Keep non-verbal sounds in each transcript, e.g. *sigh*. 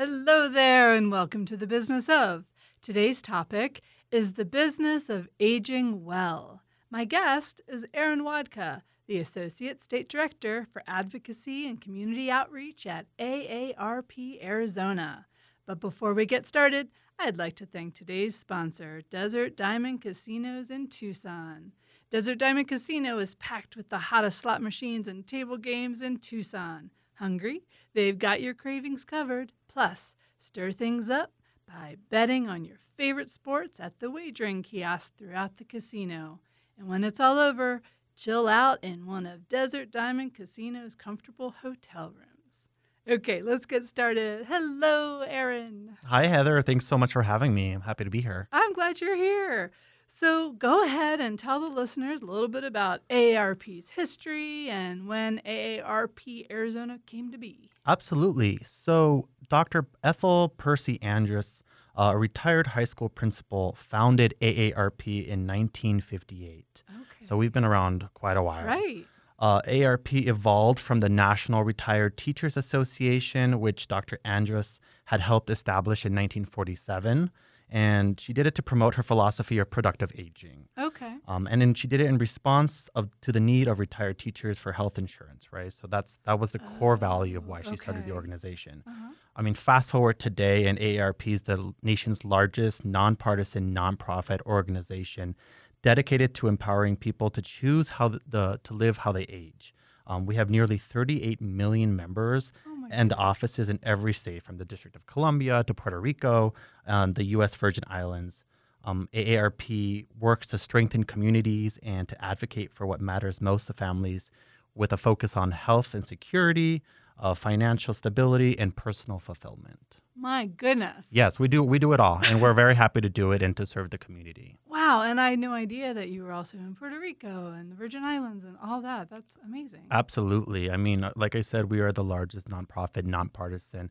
Hello there, and welcome to the business of. Today's topic is the business of aging well. My guest is Aaron Wodka, the Associate State Director for Advocacy and Community Outreach at AARP Arizona. But before we get started, I'd like to thank today's sponsor, Desert Diamond Casinos in Tucson. Desert Diamond Casino is packed with the hottest slot machines and table games in Tucson. Hungry? They've got your cravings covered. Plus, stir things up by betting on your favorite sports at the wagering kiosk throughout the casino. And when it's all over, chill out in one of Desert Diamond Casino's comfortable hotel rooms. Okay, let's get started. Hello, Aaron. Hi, Heather. Thanks so much for having me. I'm happy to be here. I'm glad you're here. So go ahead and tell the listeners a little bit about AARP's history and when AARP Arizona came to be. Absolutely. So, Dr. Ethel Percy Andrus, uh, a retired high school principal, founded AARP in 1958. Okay. So, we've been around quite a while. right. Uh, AARP evolved from the National Retired Teachers Association, which Dr. Andrus had helped establish in 1947. And she did it to promote her philosophy of productive aging. Okay. Um, and then she did it in response of, to the need of retired teachers for health insurance, right? So that's that was the core value of why she started the organization. Uh-huh. I mean, fast forward today, and AARP is the nation's largest nonpartisan nonprofit organization dedicated to empowering people to choose how the, the to live how they age. Um, we have nearly 38 million members Oh and offices in every state, from the District of Columbia to Puerto Rico, and the U.S. Virgin Islands. Um, AARP works to strengthen communities and to advocate for what matters most to families, with a focus on health and security, uh, financial stability, and personal fulfillment. My goodness. Yes, we do. We do it all, and we're very happy to do it and to serve the community. Wow. And I had no idea that you were also in Puerto Rico and the Virgin Islands and all that. That's amazing. Absolutely. I mean, uh, like I said, we are the largest nonprofit, nonpartisan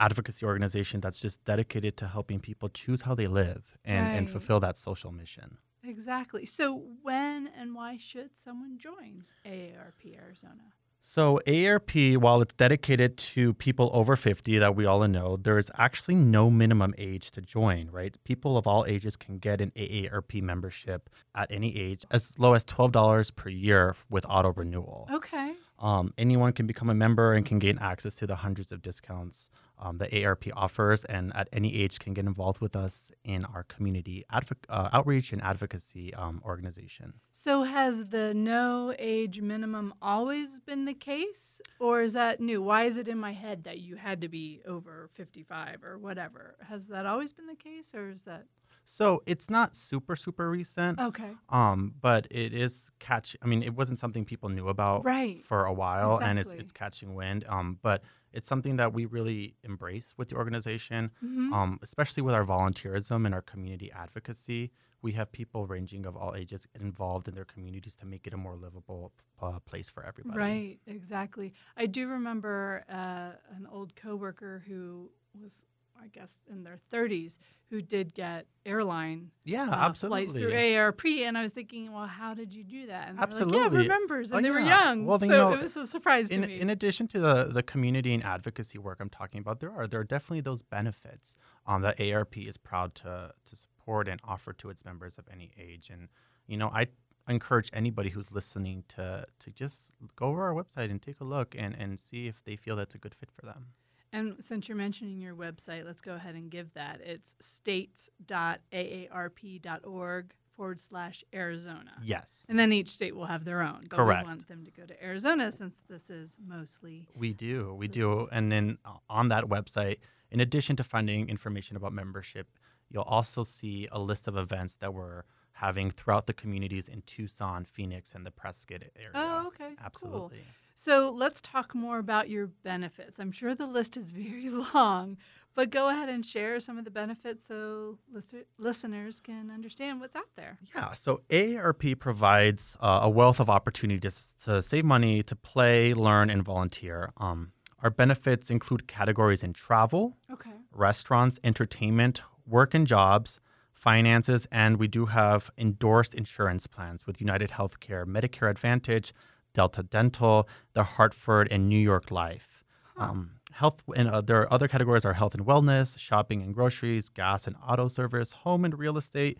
advocacy organization that's just dedicated to helping people choose how they live and, and fulfill that social mission. exactly. So, when and why should someone join AARP Arizona? So, AARP, while it's dedicated to people over 50 that we all know, there is actually no minimum age to join, right? People of all ages can get an AARP membership at any age, as low as $12 per year with auto renewal. Okay. Um, anyone can become a member and can gain access to the hundreds of discounts um, that AARP offers, and at any age can get involved with us in our community advoc- uh, outreach and advocacy um, organization. So, has the no age minimum always been the case, or is that new? Why is it in my head that you had to be over 55 or whatever? Has that always been the case, or is that So it's not super super recent, okay? um, but it is catch. I mean, it wasn't something people knew about Right. for a while, and it's it's catching wind. Um, but it's something that we really embrace with the organization. Mhm. um, especially with our volunteerism and our community advocacy. We have people ranging of all ages involved in their communities to make it a more livable uh, place for everybody. Right, exactly. I do remember uh, an old coworker who was, I guess, in their 30s who did get airline Yeah, uh, flights through absolutely. ARP, and I was thinking, well, how did you do that? And they were like, yeah, Absolutely. remembers, and Oh, they were young, Well, so you know, it was a surprise to In, me. in addition to the, the community and advocacy work I'm talking about, there are there are definitely those benefits um, that ARP is proud to to support and offer to its members of any age. And you know, I encourage anybody who's listening to to just go over our website and take a look and, and see if they feel that's a good fit for them. And since you're mentioning your website, let's go ahead and give that. It's states.aarp.org forward slash Arizona. Yes. And then each state will have their own. But Correct. we want them to go to Arizona since this is mostly. We do, we do. And then uh, on that website, in addition to finding information about membership, you'll also see a list of events that we're having throughout the communities in Tucson, Phoenix, and the Prescott area. Oh, okay. Cool. So let's talk more about your benefits. I'm sure the list is very *laughs* long, but go ahead and share some of the benefits so listen- listeners can understand what's out there. Yeah, so AARP provides uh, a wealth of opportunities to save money, to play, learn, and volunteer. Um, our benefits include categories in travel, Okay. restaurants, entertainment, work and jobs, finances, and we do have endorsed insurance plans with United Healthcare, Medicare Advantage, Delta Dental, the Hartford, and New York Life. Um, health and uh, there are other categories are health and wellness, shopping and groceries, gas and auto service, home and real estate,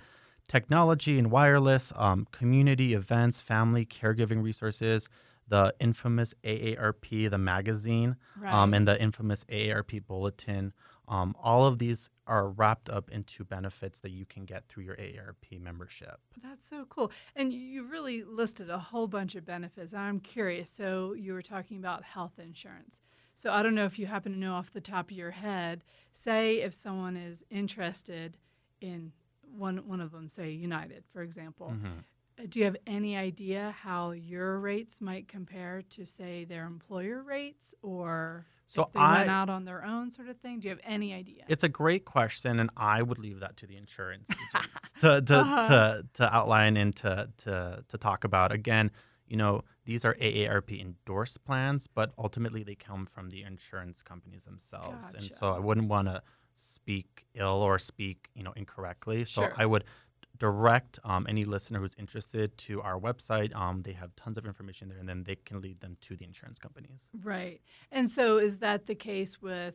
technology and wireless, um, community events, family caregiving resources, the infamous AARP, the magazine, Right. um, and the infamous AARP bulletin. Um, all of these are wrapped up into benefits that you can get through your AARP membership. That's so cool. And you really listed a whole bunch of benefits. And I'm curious. So you were talking about health insurance. So I don't know if you happen to know off the top of your head, say if someone is interested in one one of them, say United, for example. Mhm. uh, Do you have any idea how your rates might compare to say their employer rates or So if they went out on their own sort of thing? Do you have any idea? It's a great question, and I would leave that to the insurance *laughs* to, to, Uh-huh. to, to outline and to, to, to talk about. Again, you know, these are AARP endorsed plans, but ultimately they come from the insurance companies themselves. And so I wouldn't want to speak ill or speak, you know, incorrectly. So Sure. I would direct um, any listener who's interested to our website. Um, they have tons of information there, and then they can lead them to the insurance companies. Right. And so is that the case with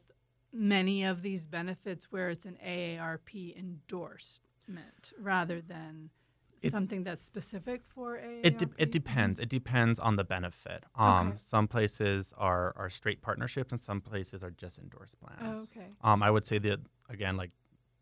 many of these benefits where it's an AARP endorsement rather than It- something that's specific for AARP? It, de- it depends. It depends on the benefit. Um, Okay. Some places are, are straight partnerships, and some places are just endorsed plans. Oh, okay. Um, I would say that again, like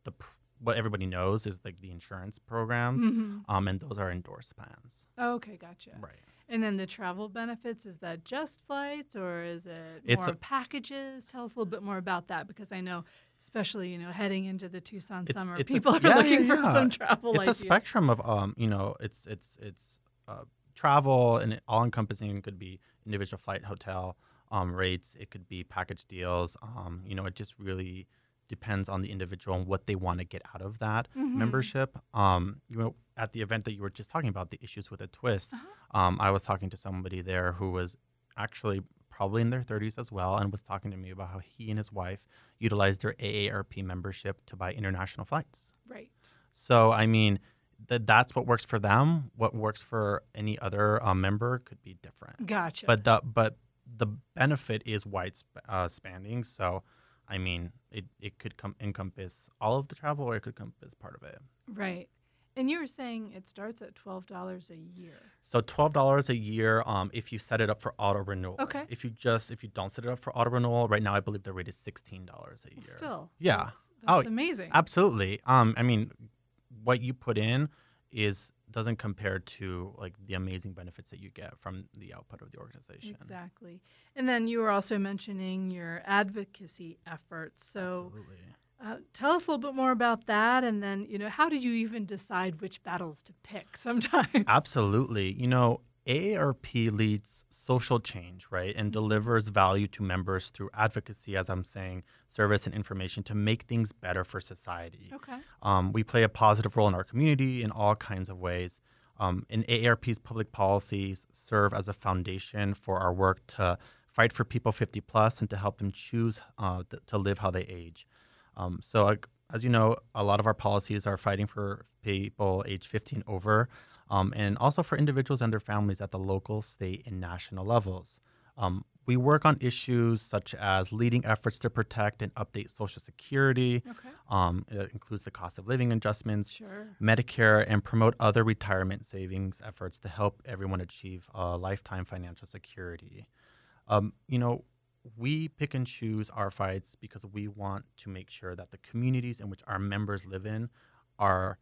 the pr- what everybody knows is like the insurance programs, hmm um, and those are endorsed plans. Okay, gotcha. Right. And then the travel benefits, is that just flights or is it It's more a- packages? Tell us a little bit more about that because I know, especially, you know, heading into the Tucson It's- summer, it's a- people are yeah, looking yeah, for yeah. some travel it's a ideas. spectrum of um, you know, it's it's it's uh, travel and all encompassing. Could be individual flight, hotel um, rates. It could be package deals. Um, you know, it just really depends on the individual and what they want to get out of that Mhm. membership. Um, you know, at the event that you were just talking about, the issues with a twist, Uh-huh. um, I was talking to somebody there who was actually probably in their 30s as well and was talking to me about how he and his wife utilized their AARP membership to buy international flights. Right. So, I mean, that that's what works for them. What works for any other uh, member could be different. Gotcha. But the but the benefit is wide sp- uh, spanning. So, I mean, it, it could com- encompass all of the travel, or it could encompass part of it. right. And you were saying it starts at $12 a year. So twelve dollars a year um, if you set it up for auto renewal. Okay. If you just if you don't set it up for auto renewal, right now I believe the rate is sixteen dollars a year. Still. Yeah. That's, Oh, amazing. Absolutely. Um, I mean, what you put in is doesn't compare to like the amazing benefits that you get from the output of the organization. Exactly. And then you were also mentioning your advocacy efforts. So Absolutely. uh, tell us a little bit more about that. And then, you know, how do you even decide which battles to pick *laughs* sometimes? Absolutely. You know, AARP leads social change, right, and delivers value to members through advocacy, as I'm saying, service and information to make things better for society. Okay. Um, we play a positive role in our community in all kinds of ways. Um, and AARP's public policies serve as a foundation for our work to fight for people 50 plus and to help them choose uh, th- to live how they age. Um, so, like, as you know, a lot of our policies are fighting for people age 15 over, um, and also for individuals and their families at the local, state, and national levels. Um, we work on issues such as leading efforts to protect and update Social Security. Okay. Um, it includes the cost of living adjustments, Sure. Medicare, and promote other retirement savings efforts to help everyone achieve uh, lifetime financial security. Um, you know, we pick and choose our fights because we want to make sure that the communities in which our members live in are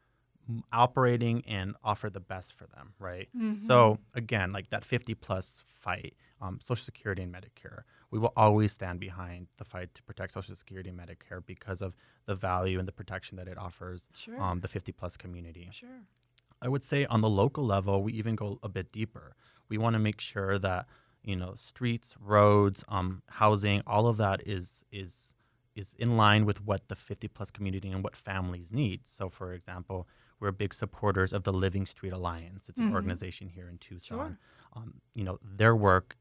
operating and offer the best for them, right? So again, like that 50 plus fight, um, Social Security and Medicare, we will always stand behind the fight to protect Social Security and Medicare because of the value and the protection that it offers Sure. um, the 50 plus community. sure. I would say on the local level, we even go a bit deeper. We want to make sure that you know streets, roads, um, housing, all of that is is is in line with what the 50 plus community and what families need. So, for example, we're big supporters of the Living Street Alliance. It's an Mhm. organization here in Tucson. Sure. Um, you know, their work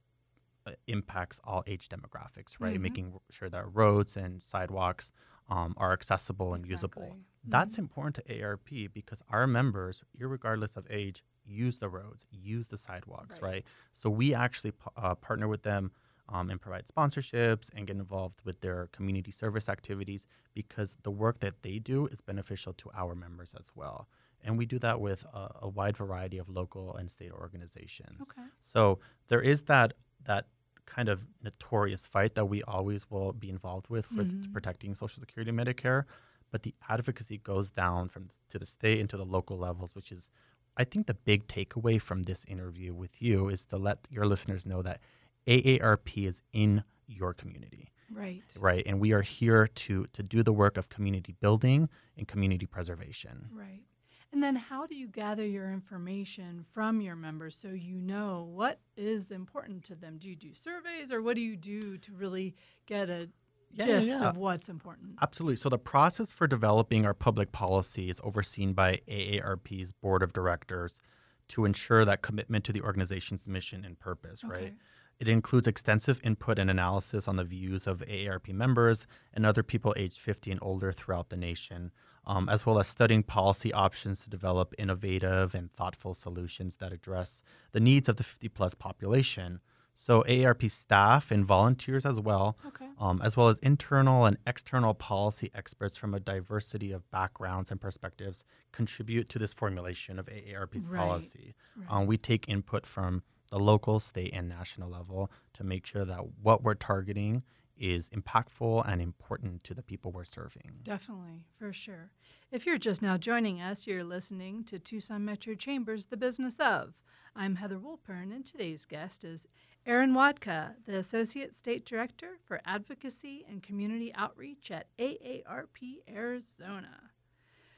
uh, impacts all age demographics, right? Mhm. Making sure that roads and sidewalks um, are accessible and usable. Exactly. That's important to ARP because our members, regardless of age, use the roads, use the sidewalks, Right. right? So we actually p- uh, partner with them um, and provide sponsorships and get involved with their community service activities because the work that they do is beneficial to our members as well. And we do that with a, a wide variety of local and state organizations. Okay. So there is that that kind of notorious fight that we always will be involved with for Mhm. protecting Social Security and Medicare, but the advocacy goes down from to the state and to the local levels, which is, I think, the big takeaway from this interview with you is to let your listeners know that AARP is in your community, Right. right? And we are here to to do the work of community building and community preservation. Right. And then how do you gather your information from your members so you know what is important to them? Do you do surveys or what do you do to really get a Yeah, gist yeah. of what's important? Absolutely. So the process for developing our public policy is overseen by AARP's board of directors to ensure that commitment to the organization's mission and purpose, right? It includes extensive input and analysis on the views of AARP members and other people aged 50 and older throughout the nation, um, as well as studying policy options to develop innovative and thoughtful solutions that address the needs of the 50 plus population. So, AARP staff and volunteers as well Okay. um, as well as internal and external policy experts from a diversity of backgrounds and perspectives contribute to this formulation of AARP's Right, policy. right. Um, we take input from the local, state, and national level to make sure that what we're targeting is impactful and important to the people we're serving. Definitely, for sure. If you're just now joining us, you're listening to Tucson Metro Chambers, The Business of. I'm Heather Wolpern, and today's guest is Aaron Wodka, the Associate State Director for Advocacy and Community Outreach at AARP Arizona.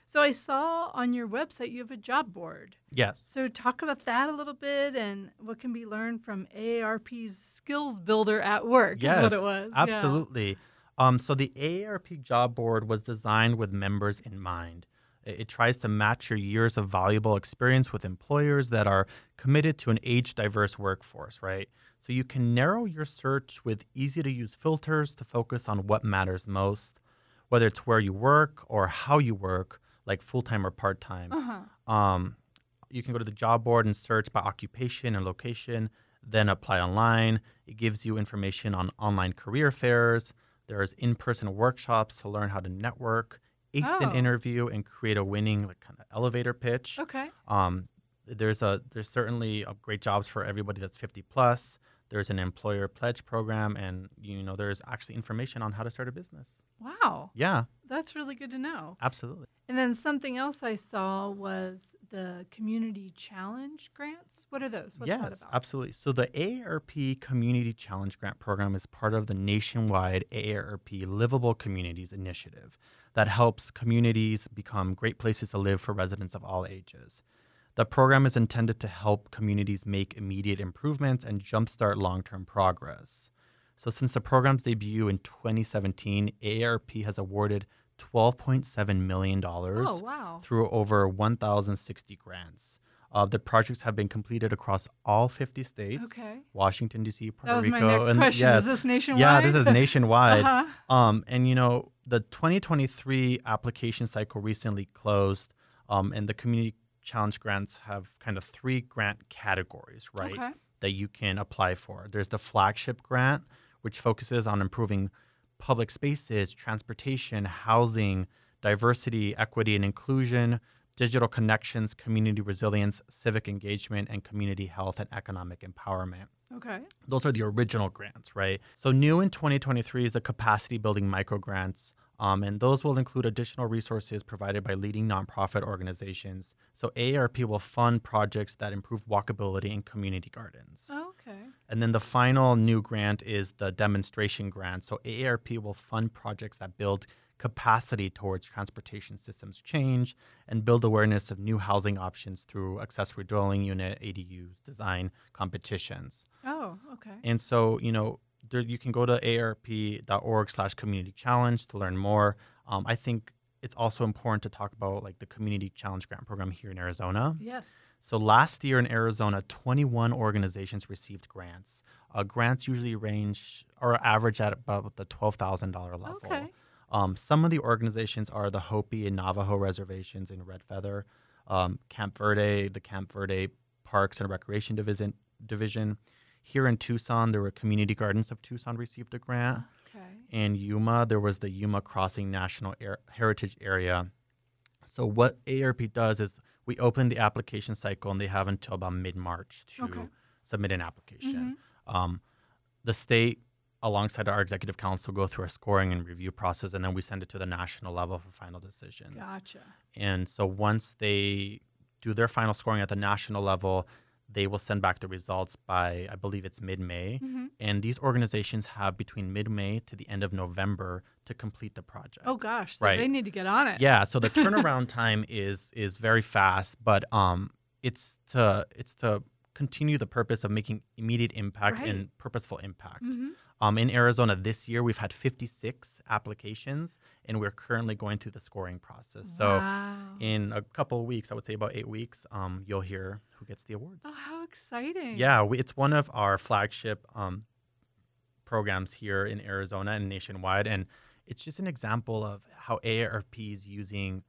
So I saw on your website you have a job board. Yes. So talk about that a little bit and what can be learned from AARP's Skills Builder at Work yes, is what it was. Yeah. Absolutely. Um, so the AARP job board was designed with members in mind. It, it tries to match your years of valuable experience with employers that are committed to an age diverse workforce, right? So you can narrow your search with easy to use filters to focus on what matters most, whether it's where you work or how you work, like full time or part time. Uh-huh. Um, you can go to the job board and search by occupation and location, then apply online. It gives you information on online career fairs. There's in-person workshops to learn how to network, ace an Oh. interview, and create a winning like kind of elevator pitch. Okay. Um, there's a there's certainly uh great jobs for everybody that's 50 plus. There's an employer pledge program, and you know there's actually information on how to start a business. Wow. Yeah, That's really good to know. absolutely. And then something else I saw was the community challenge grants. What are those? What's yes, that about? absolutely. So the AARP Community Challenge Grant Program is part of the nationwide AARP Livable Communities Initiative that helps communities become great places to live for residents of all ages. The program is intended to help communities make immediate improvements and jumpstart long-term progress. So since the program's debut in 2017, AARP has awarded $12.7 million Oh, wow. through over 1,060 grants. Uh, the projects have been completed across all 50 states, Okay. Washington D.C., Puerto That was Rico, my next and question. yes, Is this nationwide? yeah, this is nationwide. uh-huh. Um, and you know, the 2023 application cycle recently closed, um, and the community challenge grants have kind of three grant categories, right? Okay. That you can apply for. There's the flagship grant, which focuses on improving public spaces, transportation, housing, diversity, equity, and inclusion, digital connections, community resilience, civic engagement, and community health and economic empowerment. Okay. Those are the original grants, right? So new in 2023 is the capacity building micro grants. Um, and those will include additional resources provided by leading nonprofit organizations. So AARP will fund projects that improve walkability in community gardens. Okay. And then the final new grant is the demonstration grant. So AARP will fund projects that build capacity towards transportation systems change and build awareness of new housing options through accessory dwelling unit ADUs design competitions. Oh, okay. And so, you know, there, you can go to arp.org slash community challenge to learn more. Um, I think it's also important to talk about like the community challenge grant program here in Arizona. Yes. So last year in Arizona, 21 organizations received grants. Uh, grants usually range or average at about the $12,000 level. Okay. Um, some of the organizations are the Hopi and Navajo reservations in Red Feather, um, Camp Verde, the Camp Verde Parks and Recreation Division, Division, Here in Tucson, there were Community Gardens of Tucson received a grant. Okay. In Yuma, there was the Yuma Crossing National Air- Heritage Area. So what ARP does is we open the application cycle, and they have until about mid March to Okay. submit an application. Um, the state, alongside our executive council, go through a scoring and review process, and then we send it to the national level for final decisions. Gotcha. And so once they do their final scoring at the national level, they will send back the results by, I believe it's mid May. hmm And these organizations have between mid May to the end of November to complete the project. Oh gosh, so right. they need to get on it. Yeah, so the *laughs* turnaround time is is very fast, but um, it's to it's to continue the purpose of making immediate impact Right. and purposeful impact. hmm Um, in Arizona this year, we've had 56 applications, and we're currently going through the scoring process. So in a couple of weeks, I would say about eight weeks, um, you'll hear who gets the awards. oh, how exciting. Yeah, we, it's one of our flagship um, programs here in Arizona and nationwide, and it's just an example of how AARP is using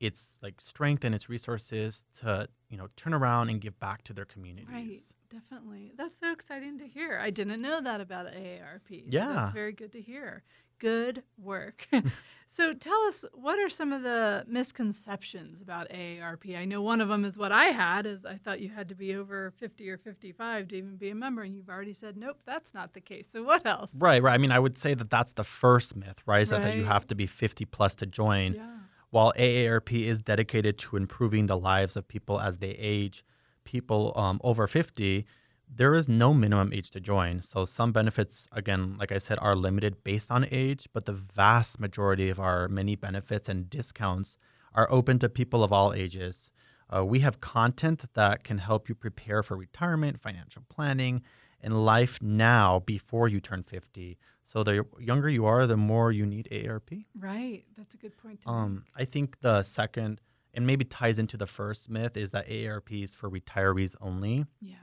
its like strength and its resources to you know turn around and give back to their communities. Right, definitely. That's so exciting to hear. I didn't know that about AARP. so Yeah. that's very good to hear. Good work. *laughs* so tell us, what are some of the misconceptions about AARP? I know one of them is what I had, is I thought you had to be over 50 or 55 to even be a member, and you've already said, nope, that's not the case. So what else? Right, right. I mean, I would say that that's the first myth, right? Is that, that you have to be 50 plus to join. Yeah. While AARP is dedicated to improving the lives of people as they age, people um, over 50, there is no minimum age to join. So some benefits, again, like I said, are limited based on age, but the vast majority of our many benefits and discounts are open to people of all ages. Uh, we have content that can help you prepare for retirement, financial planning, and life now before you turn 50. So the younger you are, the more you need AARP. Right. That's a good point to make. Um, I think the second, and maybe ties into the first myth, is that AARP is for retirees only. Yeah.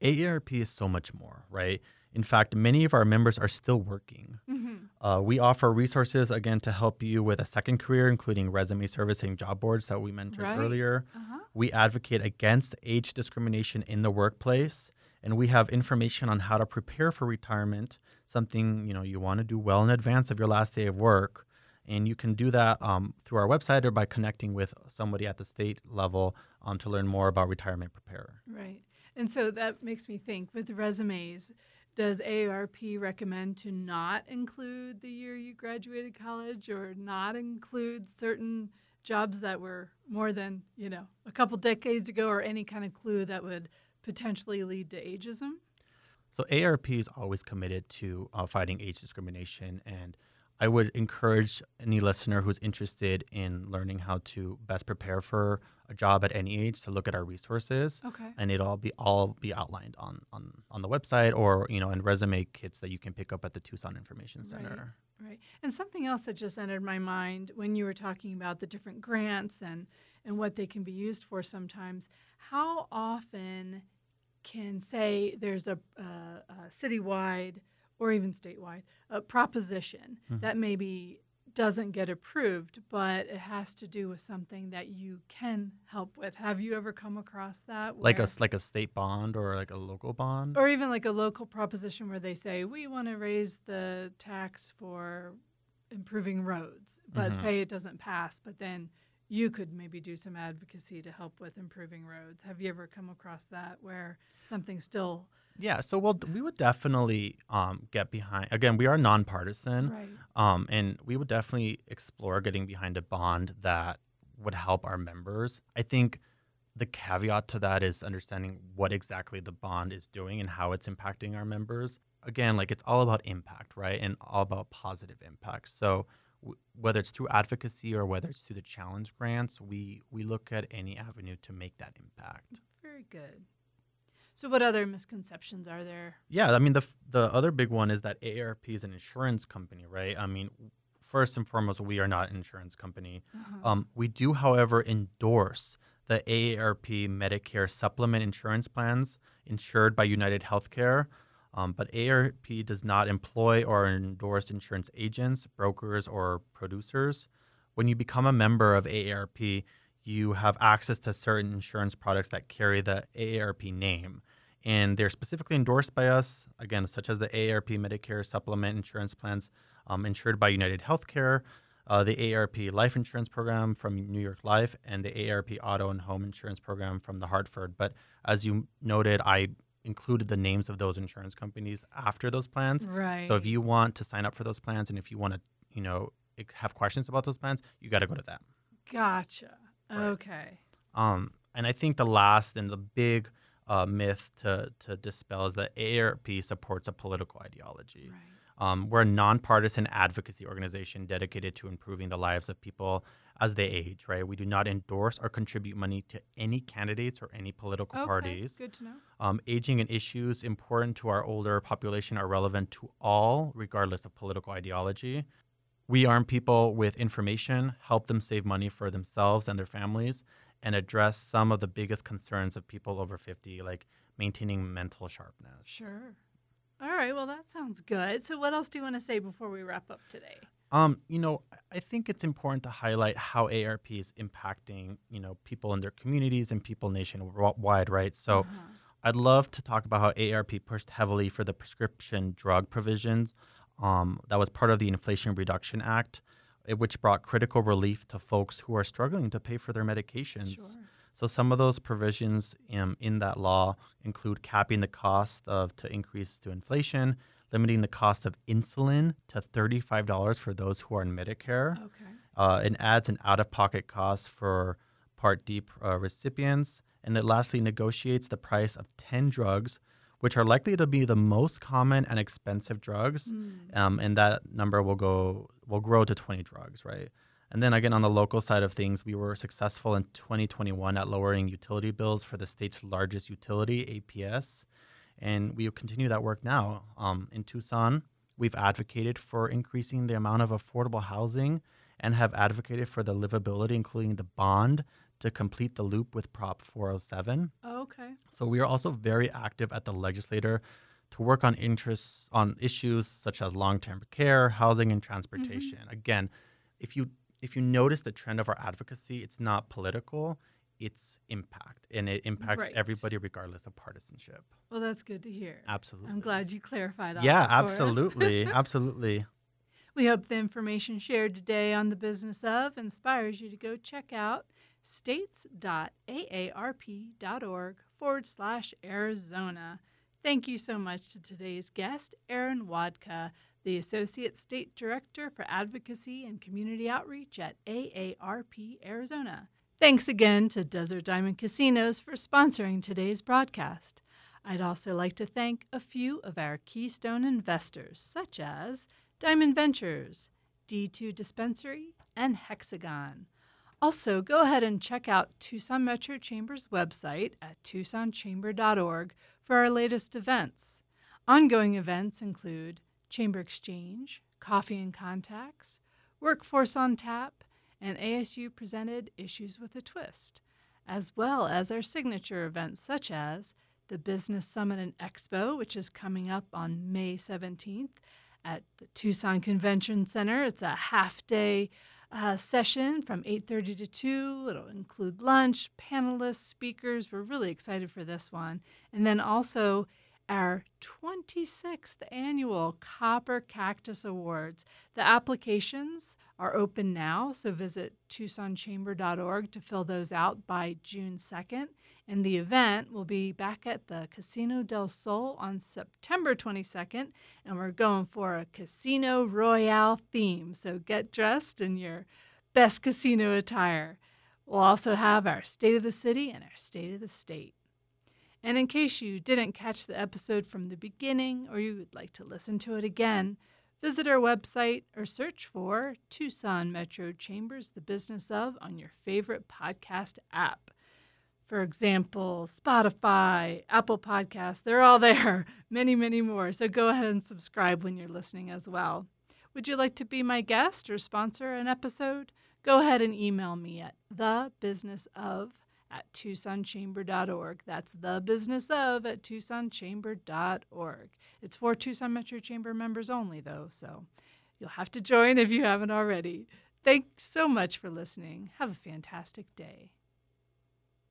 AARP is so much more, right? In fact, many of our members are still working. hmm Uh, we offer resources again to help you with a second career, including resume servicing job boards that we mentioned Right. earlier. Uh-huh. We advocate against age discrimination in the workplace, and we have information on how to prepare for retirement, something you know you want to do well in advance of your last day of work. And you can do that um, through our website or by connecting with somebody at the state level um, to learn more about Retirement Preparer. Right. And so that makes me think with resumes, does AARP recommend to not include the year you graduated college or not include certain jobs that were more than, you know, a couple decades ago or any kind of clue that would potentially lead to ageism? So ARP is always committed to uh, fighting age discrimination, and I would encourage any listener who's interested in learning how to best prepare for a job at any age to look at our resources, Okay. and it'll all be all be outlined on on on the website or you know in resume kits that you can pick up at the Tucson Information Center. Right. And something else that just entered my mind when you were talking about the different grants and, and what they can be used for sometimes, how often can, say, there's a, a, a citywide or even statewide a proposition Mhm. that maybe doesn't get approved, but it has to do with something that you can help with. Have you ever come across that? Like a like a state bond or like a local bond. or even like a local proposition where they say we want to raise the tax for improving roads but Mhm. say it doesn't pass but then you could maybe do some advocacy to help with improving roads have you ever come across that where something still yeah, so we'll we would definitely um, get behind. Again, we are nonpartisan. right Um, and we would definitely explore getting behind a bond that would help our members. I think the caveat to that is understanding what exactly the bond is doing and how it's impacting our members. Again, like it's all about impact, right? And all about positive impact. So w- whether it's through advocacy or whether it's through the challenge grants, we we look at any avenue to make that impact. very good so what other misconceptions are there Yeah, I mean the the other big one is that AARP is an insurance company, right? I mean, first and foremost, we are not an insurance company. uh-huh. Um, we do, however, endorse the AARP Medicare supplement insurance plans insured by United Healthcare. Um, but AARP does not employ or endorse insurance agents, brokers, or producers. When you become a member of AARP, you have access to certain insurance products that carry the AARP name. and they're specifically endorsed by us, again, such as the AARP Medicare supplement insurance plans um, insured by United Healthcare, uh, the AARP Life Insurance Program from New York Life, and the AARP Auto and Home Insurance Program from the Hartford. But as you noted, I included the names of those insurance companies after those plans. Right. So if you want to sign up for those plans and if you want to, you know, have questions about those plans, you got to go to them. Gotcha. Right. Okay. Um, and I think the last and the big uh, myth to, to dispel is that AARP supports a political ideology. Right. Um, we're a nonpartisan advocacy organization dedicated to improving the lives of people as they age, right? We do not endorse or contribute money to any candidates or any political Okay. parties. Good to know. Um, aging and issues important to our older population are relevant to all, regardless of political ideology. We arm people with information, help them save money for themselves and their families, and address some of the biggest concerns of people over 50, like maintaining mental sharpness. Sure. All right. Well, that sounds good. So, what else do you want to say before we wrap up today? Um, you know, I think it's important to highlight how ARP is impacting, you know, people in their communities and people nationwide, right? So Uh-huh. I'd love to talk about how ARP pushed heavily for the prescription drug provisions um, that was part of the Inflation Reduction Act, eh, which brought critical relief to folks who are struggling to pay for their medications. Sure. So some of those provisions um, in that law include capping the cost of to increase to inflation, limiting the cost of insulin to thirty-five dollars for those who are in Medicare. Okay. Uh, it adds an out-of-pocket cost for Part D uh, recipients, and it lastly negotiates the price of ten drugs, which are likely to be the most common and expensive drugs, Mm. um, and that number will go will grow to 20 drugs, right? And then again, on the local side of things, we were successful in 2021 at lowering utility bills for the state's largest utility, APS, and we continue that work now. Um, in Tucson, we've advocated for increasing the amount of affordable housing and have advocated for the livability, including the bond, to complete the loop with Prop 407. Okay. So we are also very active at the legislature to work on interests on issues such as long-term care, housing, and transportation. Again, if you if you notice the trend of our advocacy, it's not political, it's impact, and it impacts Right. everybody regardless of partisanship. Well, that's good to hear. Absolutely. I'm glad you clarified all Yeah, that for us. absolutely, *laughs* absolutely. We hope the information shared today on the business of inspires you to go check out states.aarp.org forward slash Arizona. Thank you so much to today's guest, Aaron Wodka, the Associate State Director for Advocacy and Community Outreach at AARP Arizona. Thanks again to Desert Diamond Casinos for sponsoring today's broadcast. I'd also like to thank a few of our keystone investors, such as Diamond Ventures, D2 Dispensary, and Hexagon. Also, go ahead and check out Tucson Metro Chamber's website at tucsonchamber.org for our latest events. Ongoing events include Chamber Exchange, Coffee and Contacts, Workforce on Tap, and ASU presented Issues with a Twist, as well as our signature events such as the Business Summit and Expo, which is coming up on May 17th at the Tucson Convention Center. It's a half day uh, session from 8.30 to 2 it'll include lunch panelists speakers. We're really excited for this one. And then also our 26th annual Copper Cactus Awards. The applications are open now, so visit TucsonChamber.org to fill those out by June 2nd. And the event will be back at the Casino del Sol on September 22nd, and we're going for a Casino Royale theme. So get dressed in your best casino attire. We'll also have our State of the City and our State of the State. And in case you didn't catch the episode from the beginning or you would like to listen to it again, visit our website or search for Tucson Metro Chambers The Business of on your favorite podcast app. For example, Spotify, Apple Podcasts, they're all there, *laughs* many, many more. So go ahead and subscribe when you're listening as well. Would you like to be my guest or sponsor an episode? Go ahead and email me at thebusinessof at TucsonChamber.org. That's the business of at TucsonChamber.org. It's for Tucson Metro Chamber members only, though, so you'll have to join if you haven't already. Thanks so much for listening. Have a fantastic day.